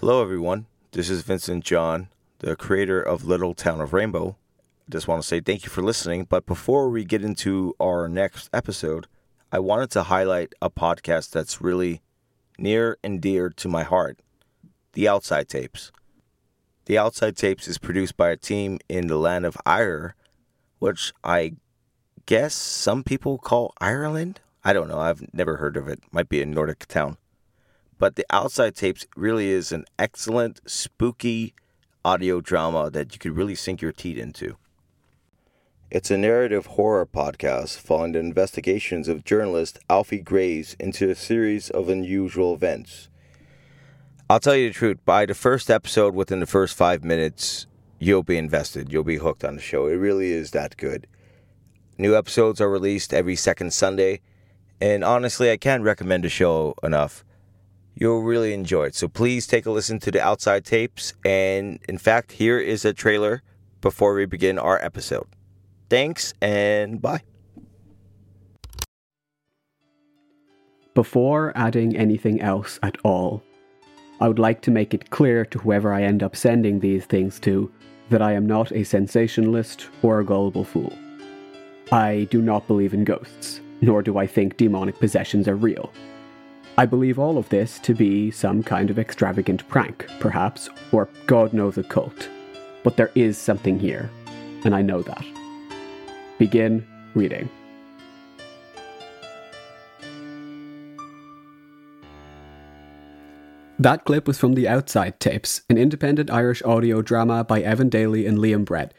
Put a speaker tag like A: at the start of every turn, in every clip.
A: Hello, everyone. This is Vincent John, the creator of Little Town of Rainbow. Just want to say thank you for listening. But before we get into our next episode, I wanted to highlight a podcast that's really near and dear to my heart The Outside Tapes. The Outside Tapes is produced by a team in the land of Ire, which I guess some people call Ireland. I don't know. I've never heard of it. Might be a Nordic town. But the Outside Tapes really is an excellent, spooky audio drama that you could really sink your teeth into. It's a narrative horror podcast following the investigations of journalist Alfie Graves into a series of unusual events. I'll tell you the truth, by the first episode, within the first five minutes, you'll be invested. You'll be hooked on the show. It really is that good. New episodes are released every second Sunday, and honestly, I can't recommend the show enough you'll really enjoy it. So please take a listen to the outside tapes. And in fact, here is a trailer before we begin our episode. Thanks and bye.
B: Before adding anything else at all, I would like to make it clear to whoever I end up sending these things to that I am not a sensationalist or a gullible fool. I do not believe in ghosts, nor do I think demonic possessions are real. I believe all of this to be some kind of extravagant prank, perhaps, or God knows a cult. But there is something here, and I know that. Begin reading. That clip was from the Outside Tapes, an independent Irish audio drama by Evan Daly and Liam Brett,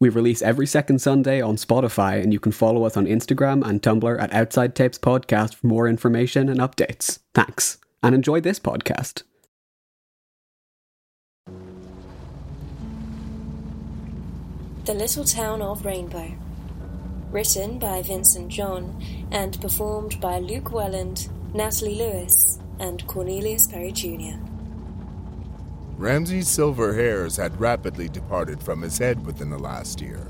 B: we release every second Sunday on Spotify, and you can follow us on Instagram and Tumblr at Outside Tapes Podcast for more information and updates. Thanks, and enjoy this podcast.
C: The Little Town of Rainbow. Written by Vincent John and performed by Luke Welland, Natalie Lewis, and Cornelius Perry Jr.
D: Ramsey's silver hairs had rapidly departed from his head within the last year,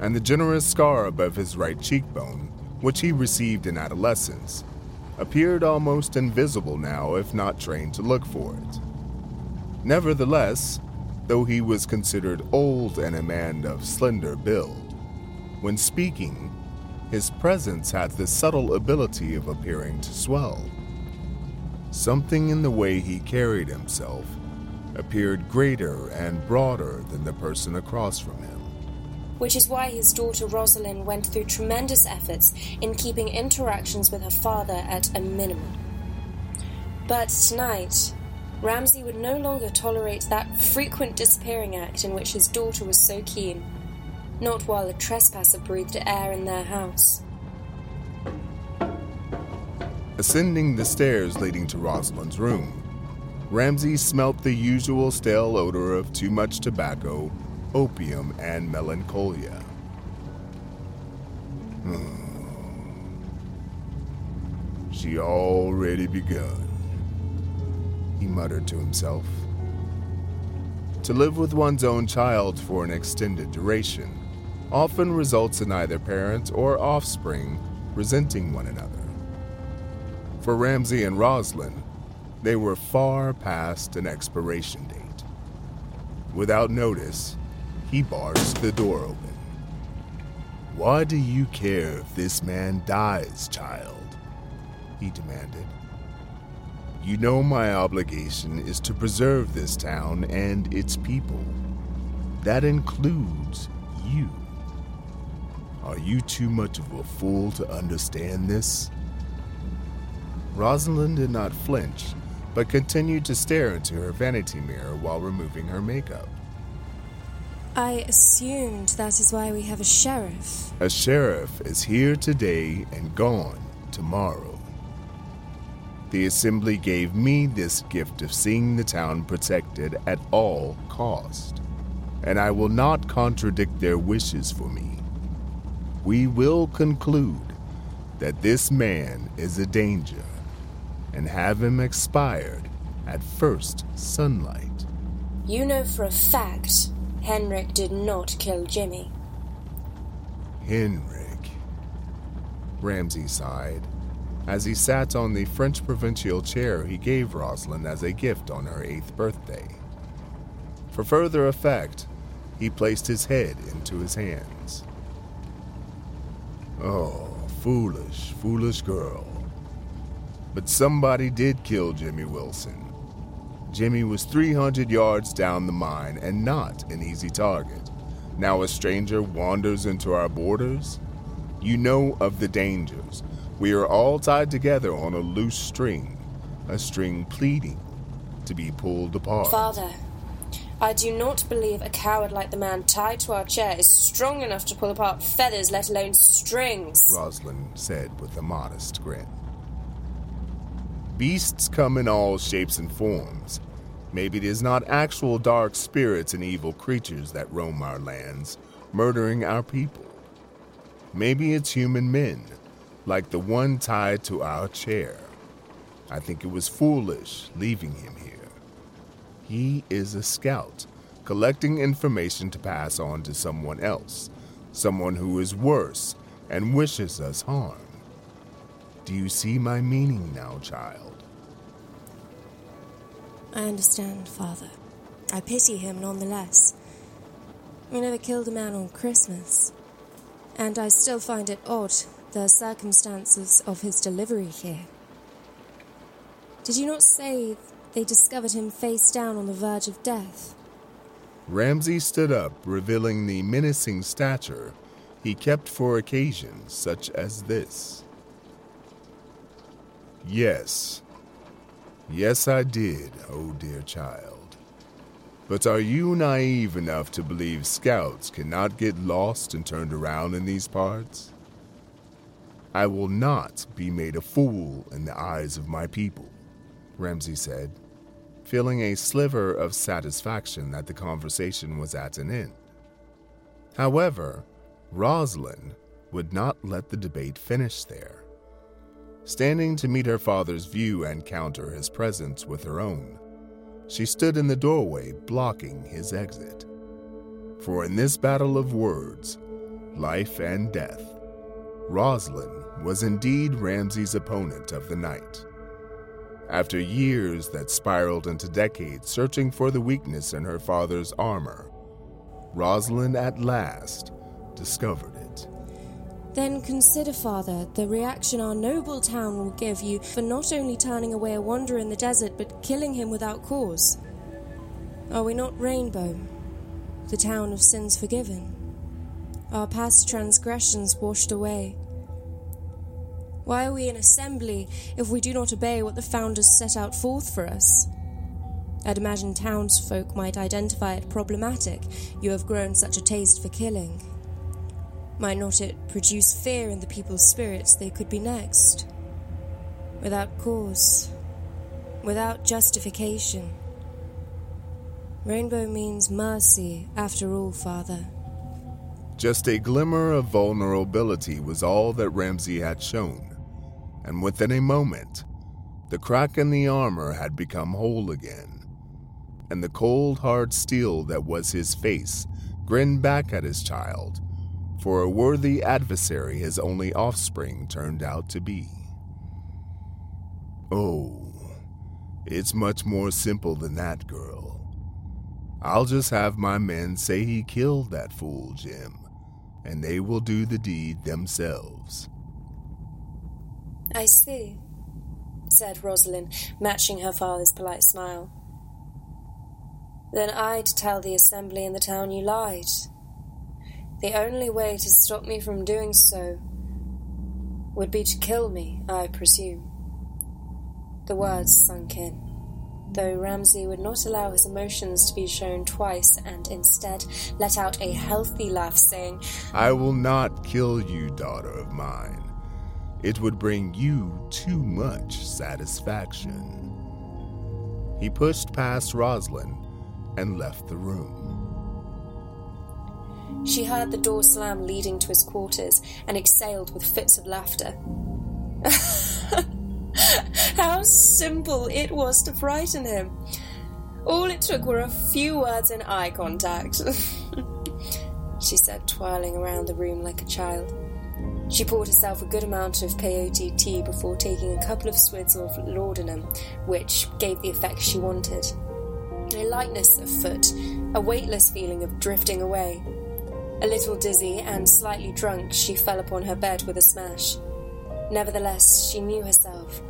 D: and the generous scar above his right cheekbone, which he received in adolescence, appeared almost invisible now if not trained to look for it. Nevertheless, though he was considered old and a man of slender build, when speaking, his presence had the subtle ability of appearing to swell. Something in the way he carried himself appeared greater and broader than the person across from him.
C: Which is why his daughter Rosalind went through tremendous efforts in keeping interactions with her father at a minimum. But tonight, Ramsey would no longer tolerate that frequent disappearing act in which his daughter was so keen, not while a trespasser breathed air in their house.
D: Ascending the stairs leading to Rosalind's room, Ramsey smelt the usual stale odor of too much tobacco, opium, and melancholia. Hmm. she already begun, he muttered to himself. To live with one's own child for an extended duration often results in either parent or offspring resenting one another. For Ramsey and Rosalind, they were far past an expiration date. Without notice, he barged the door open. Why do you care if this man dies, child? He demanded. You know my obligation is to preserve this town and its people. That includes you. Are you too much of a fool to understand this? Rosalind did not flinch but continued to stare into her vanity mirror while removing her makeup.
C: I assumed that is why we have a sheriff.
D: A sheriff is here today and gone tomorrow. The assembly gave me this gift of seeing the town protected at all cost, and I will not contradict their wishes for me. We will conclude that this man is a danger and have him expired at first sunlight.
C: You know for a fact Henrik did not kill Jimmy.
D: Henrik. Ramsey sighed. as he sat on the French provincial chair he gave Rosalind as a gift on her eighth birthday. For further effect, he placed his head into his hands. Oh, foolish, foolish girl. But somebody did kill Jimmy Wilson. Jimmy was 300 yards down the mine and not an easy target. Now a stranger wanders into our borders? You know of the dangers. We are all tied together on a loose string, a string pleading to be pulled apart.
C: Father, I do not believe a coward like the man tied to our chair is strong enough to pull apart feathers, let alone strings.
D: Rosalind said with a modest grin. Beasts come in all shapes and forms. Maybe it is not actual dark spirits and evil creatures that roam our lands, murdering our people. Maybe it's human men, like the one tied to our chair. I think it was foolish leaving him here. He is a scout, collecting information to pass on to someone else, someone who is worse and wishes us harm. Do you see my meaning now, child?
C: I understand, Father. I pity him nonetheless. We never killed a man on Christmas. And I still find it odd, the circumstances of his delivery here. Did you not say they discovered him face down on the verge of death.
D: Ramsey stood up, revealing the menacing stature he kept for occasions such as this. Yes. Yes, I did, oh dear child. But are you naive enough to believe scouts cannot get lost and turned around in these parts? I will not be made a fool in the eyes of my people, Ramsey said feeling a sliver of satisfaction that the conversation was at an end. However, Rosalind would not let the debate finish there. Standing to meet her father's view and counter his presence with her own, she stood in the doorway blocking his exit. For in this battle of words, life and death, Rosalind was indeed Ramsey's opponent of the night. After years that spiraled into decades searching for the weakness in her father's armor, Rosalind at last discovered it.
C: Then consider, Father, the reaction our noble town will give you for not only turning away a wanderer in the desert, but killing him without cause. Are we not Rainbow, the town of sins forgiven? Our past transgressions washed away why are we in assembly if we do not obey what the founders set out forth for us? I'd imagine townsfolk might identify it problematic you have grown such a taste for killing. Might not it produce fear in the people's spirits they could be next? Without cause, without justification. Rainbow means mercy, after all, Father.
D: Just a glimmer of vulnerability was all that Ramsey had shown and within a moment, the crack in the armor had become whole again, and the cold, hard steel that was his face grinned back at his child, for a worthy adversary his only offspring turned out to be. Oh, it's much more simple than that, girl. I'll just have my men say he killed that fool, Jim, and they will do the deed themselves.
C: I see, said Rosalind, matching her father's polite smile. Then I'd tell the assembly in the town you lied. The only way to stop me from doing so would be to kill me, I presume. The words sunk in, though Ramsey would not allow his emotions to be shown twice and instead let out a healthy laugh, saying,
D: I will not kill you, daughter of mine. It would bring you too much satisfaction. He pushed past Rosalind and left the room.
C: She heard the door slam leading to his quarters and exhaled with fits of laughter. How simple it was to frighten him! All it took were a few words and eye contact, she said, twirling around the room like a child. She poured herself a good amount of peyote tea before taking a couple of swigs of laudanum, which gave the effect she wanted. A lightness of foot, a weightless feeling of drifting away. A little dizzy and slightly drunk, she fell upon her bed with a smash. Nevertheless, she knew herself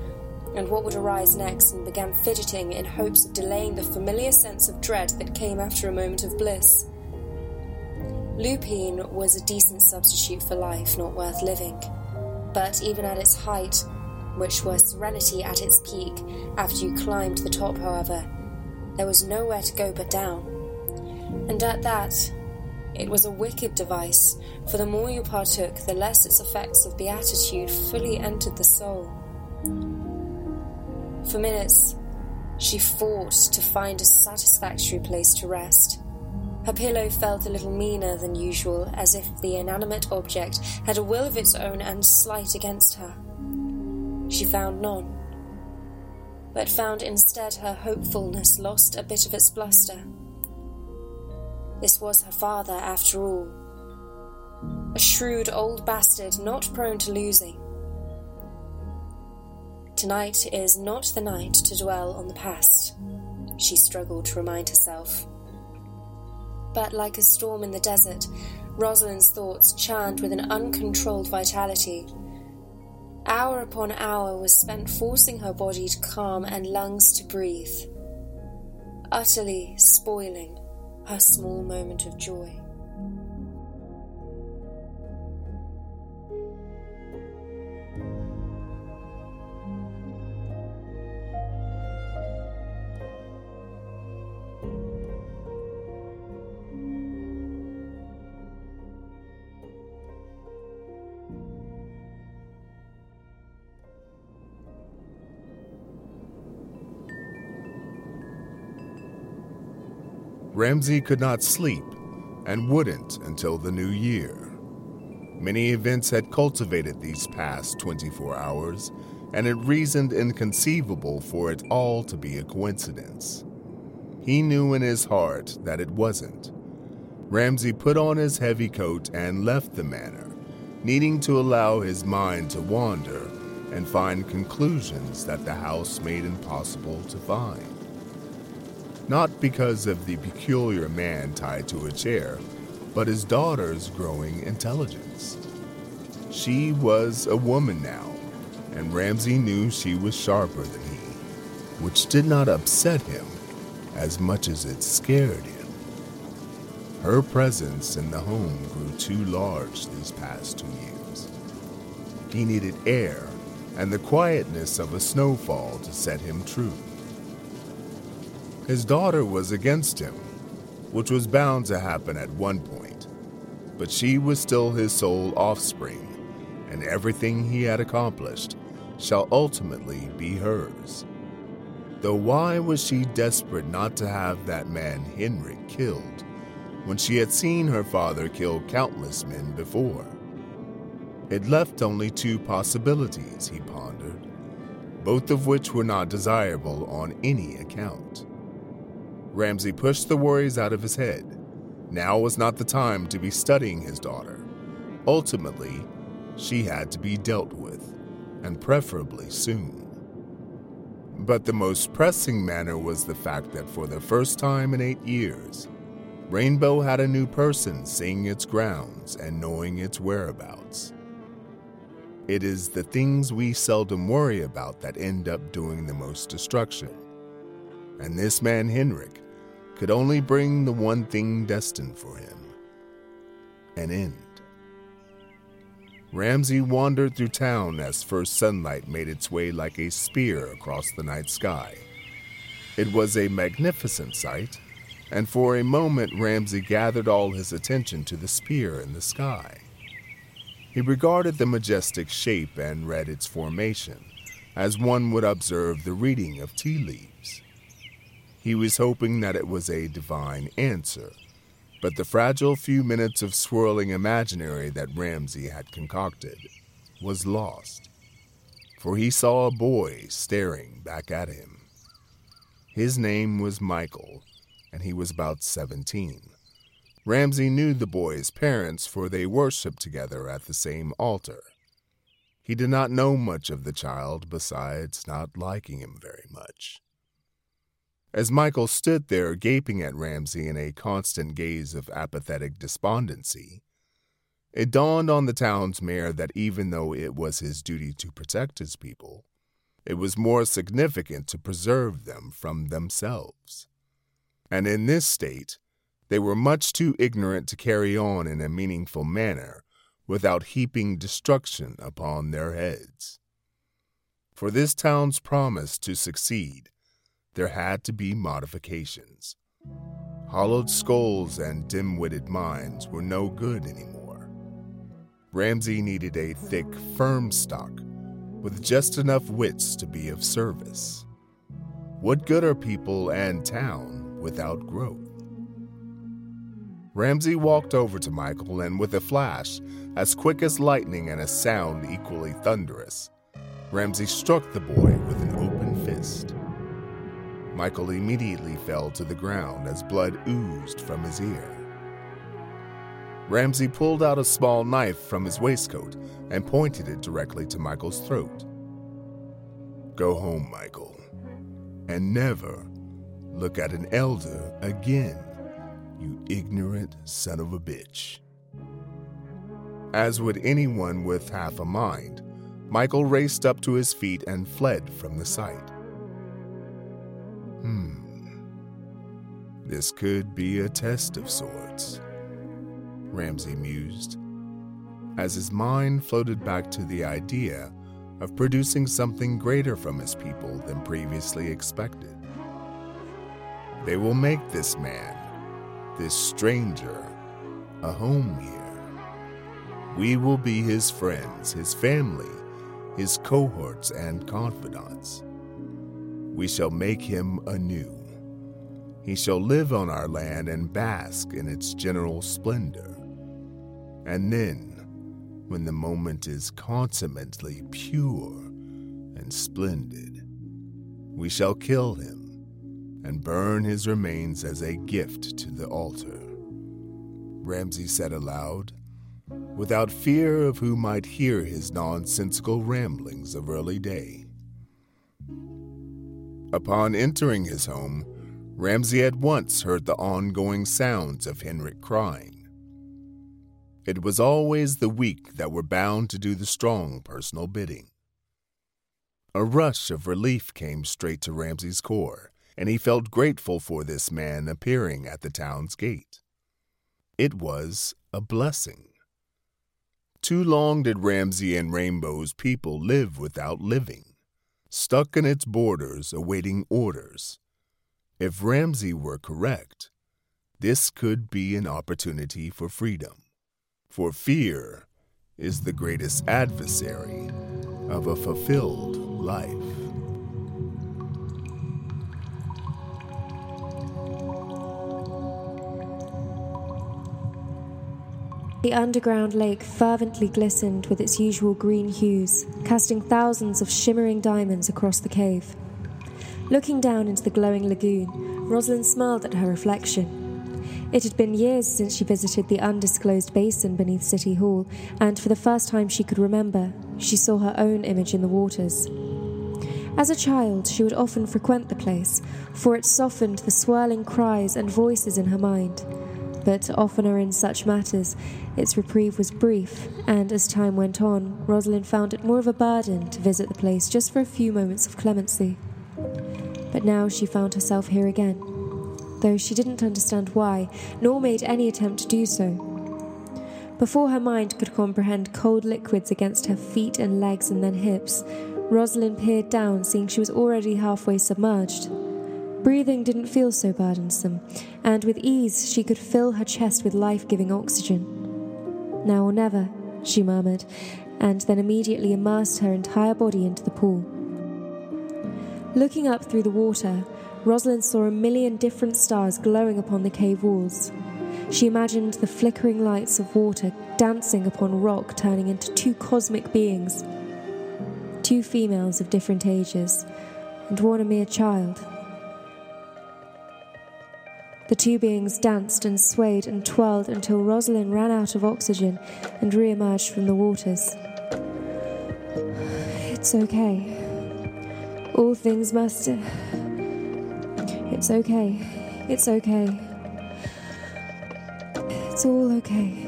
C: and what would arise next and began fidgeting in hopes of delaying the familiar sense of dread that came after a moment of bliss. Lupine was a decent substitute for life not worth living. But even at its height, which was serenity at its peak, after you climbed the top, however, there was nowhere to go but down. And at that, it was a wicked device, for the more you partook, the less its effects of beatitude fully entered the soul. For minutes, she fought to find a satisfactory place to rest. Her pillow felt a little meaner than usual, as if the inanimate object had a will of its own and slight against her. She found none, but found instead her hopefulness lost a bit of its bluster. This was her father, after all. A shrewd old bastard not prone to losing. Tonight is not the night to dwell on the past, she struggled to remind herself. But like a storm in the desert, Rosalind's thoughts churned with an uncontrolled vitality. Hour upon hour was spent forcing her body to calm and lungs to breathe, utterly spoiling her small moment of joy.
D: Ramsey could not sleep and wouldn't until the new year. Many events had cultivated these past 24 hours, and it reasoned inconceivable for it all to be a coincidence. He knew in his heart that it wasn't. Ramsey put on his heavy coat and left the manor, needing to allow his mind to wander and find conclusions that the house made impossible to find not because of the peculiar man tied to a chair, but his daughter's growing intelligence. She was a woman now, and Ramsey knew she was sharper than he, which did not upset him as much as it scared him. Her presence in the home grew too large these past two years. He needed air and the quietness of a snowfall to set him true. His daughter was against him, which was bound to happen at one point, but she was still his sole offspring, and everything he had accomplished shall ultimately be hers. Though why was she desperate not to have that man Henrik killed when she had seen her father kill countless men before? It left only two possibilities, he pondered, both of which were not desirable on any account. Ramsey pushed the worries out of his head. Now was not the time to be studying his daughter. Ultimately, she had to be dealt with, and preferably soon. But the most pressing matter was the fact that for the first time in eight years, Rainbow had a new person seeing its grounds and knowing its whereabouts. It is the things we seldom worry about that end up doing the most destruction. And this man, Henrik, could only bring the one thing destined for him an end. Ramsey wandered through town as first sunlight made its way like a spear across the night sky. It was a magnificent sight, and for a moment Ramsey gathered all his attention to the spear in the sky. He regarded the majestic shape and read its formation, as one would observe the reading of tea leaves. He was hoping that it was a divine answer, but the fragile few minutes of swirling imaginary that Ramsey had concocted was lost, for he saw a boy staring back at him. His name was Michael, and he was about 17. Ramsey knew the boy's parents, for they worshipped together at the same altar. He did not know much of the child besides not liking him very much. As Michael stood there gaping at Ramsey in a constant gaze of apathetic despondency, it dawned on the town's mayor that even though it was his duty to protect his people, it was more significant to preserve them from themselves. And in this state, they were much too ignorant to carry on in a meaningful manner without heaping destruction upon their heads. For this town's promise to succeed, there had to be modifications. Hollowed skulls and dim witted minds were no good anymore. Ramsey needed a thick, firm stock with just enough wits to be of service. What good are people and town without growth? Ramsey walked over to Michael and, with a flash, as quick as lightning and a sound equally thunderous, Ramsey struck the boy with an open fist. Michael immediately fell to the ground as blood oozed from his ear. Ramsey pulled out a small knife from his waistcoat and pointed it directly to Michael's throat. Go home, Michael, and never look at an elder again you ignorant son of a bitch. As would anyone with half a mind, Michael raced up to his feet and fled from the sight. This could be a test of sorts, Ramsey mused, as his mind floated back to the idea of producing something greater from his people than previously expected. They will make this man this stranger a home here. We will be his friends, his family, his cohorts, and confidants. We shall make him anew. He shall live on our land and bask in its general splendor. And then, when the moment is consummately pure and splendid, we shall kill him and burn his remains as a gift to the altar. Ramsey said aloud, without fear of who might hear his nonsensical ramblings of early day. Upon entering his home, Ramsey at once heard the ongoing sounds of Henrik crying. It was always the weak that were bound to do the strong personal bidding. A rush of relief came straight to Ramsey's core and he felt grateful for this man appearing at the town's gate. It was a blessing. Too long did Ramsey and Rainbow's people live without living, stuck in its borders awaiting orders. If Ramsey were correct, this could be an opportunity for freedom, for fear is the greatest adversary of a fulfilled life.
C: The underground lake fervently glistened with its usual green hues, casting thousands of shimmering diamonds across the cave. Looking down into the glowing lagoon, Rosalind smiled at her reflection. It had been years since she visited the undisclosed basin beneath City Hall, and for the first time she could remember, she saw her own image in the waters. As a child, she would often frequent the place, for it softened the swirling cries and voices in her mind but oftener in such matters, its reprieve was brief, and as time went on, Rosalind found it more of a burden to visit the place just for a few moments of clemency. But now she found herself here again, though she didn't understand why, nor made any attempt to do so. Before her mind could comprehend cold liquids against her feet and legs and then hips, Rosalind peered down, seeing she was already halfway submerged. Breathing didn't feel so burdensome, and with ease she could fill her chest with life giving oxygen. Now or never, she murmured, and then immediately immersed her entire body into the pool. Looking up through the water, Rosalind saw a million different stars glowing upon the cave walls. She imagined the flickering lights of water dancing upon rock, turning into two cosmic beings. Two females of different ages, and one a mere child. The two beings danced and swayed and twirled until Rosalind ran out of oxygen and re emerged from the waters. It's okay. All things must. It's okay. It's okay. It's all okay.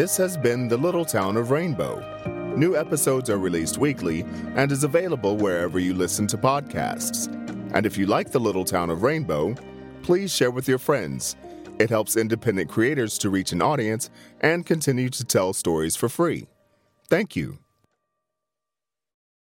D: This has been The Little Town of Rainbow. New episodes are released weekly and is available wherever you listen to podcasts. And if you like The Little Town of Rainbow, please share with your friends. It helps independent creators to reach an audience and continue to tell stories for free. Thank you.